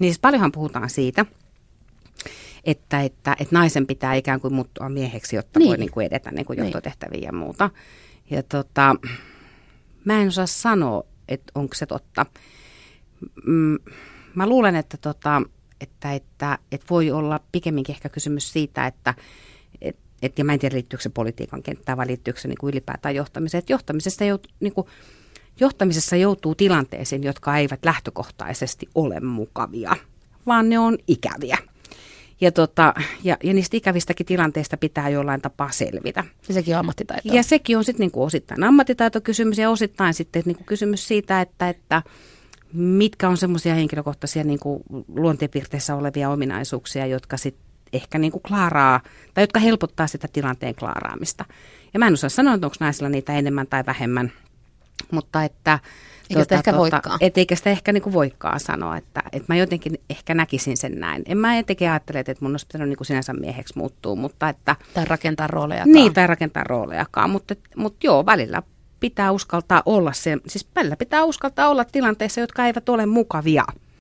Niin siis paljonhan puhutaan siitä, että, että, että naisen pitää ikään kuin muuttua mieheksi, jotta niin. voi niin kuin edetä niin kuin niin. johtotehtäviä ja muuta. Ja tota, mä en osaa sanoa, että onko se totta. Mm, mä luulen, että, tota, että, että, että voi olla pikemminkin ehkä kysymys siitä, että et, et, ja mä en tiedä liittyykö se politiikan kenttään vai liittyykö se niin kuin ylipäätään johtamiseen. Että johtamisessa, jout, niin kuin, johtamisessa joutuu tilanteisiin, jotka eivät lähtökohtaisesti ole mukavia, vaan ne on ikäviä. Ja, tota, ja, ja niistä ikävistäkin tilanteista pitää jollain tapaa selvitä. Ja sekin on ammattitaito. Ja sekin on sitten niinku osittain ammattitaitokysymys ja osittain sitten niinku kysymys siitä, että, että mitkä on semmoisia henkilökohtaisia niinku luonteenpiirteissä olevia ominaisuuksia, jotka sitten ehkä niinku klaaraa, tai jotka helpottaa sitä tilanteen klaaraamista. Ja mä en osaa sanoa, onko naisilla niitä enemmän tai vähemmän, mutta että eikä sitä ehkä tuota, Et eikä sitä ehkä niinku voikaan sanoa, että, että mä jotenkin ehkä näkisin sen näin. En mä etenkin ajattele, että mun olisi pitänyt niinku sinänsä mieheksi muuttua, mutta että... Tai rakentaa rooleja. Niin, tai rakentaa roolejakaan, mutta, mutta joo, välillä pitää uskaltaa olla se, siis välillä pitää uskaltaa olla tilanteissa, jotka eivät ole mukavia.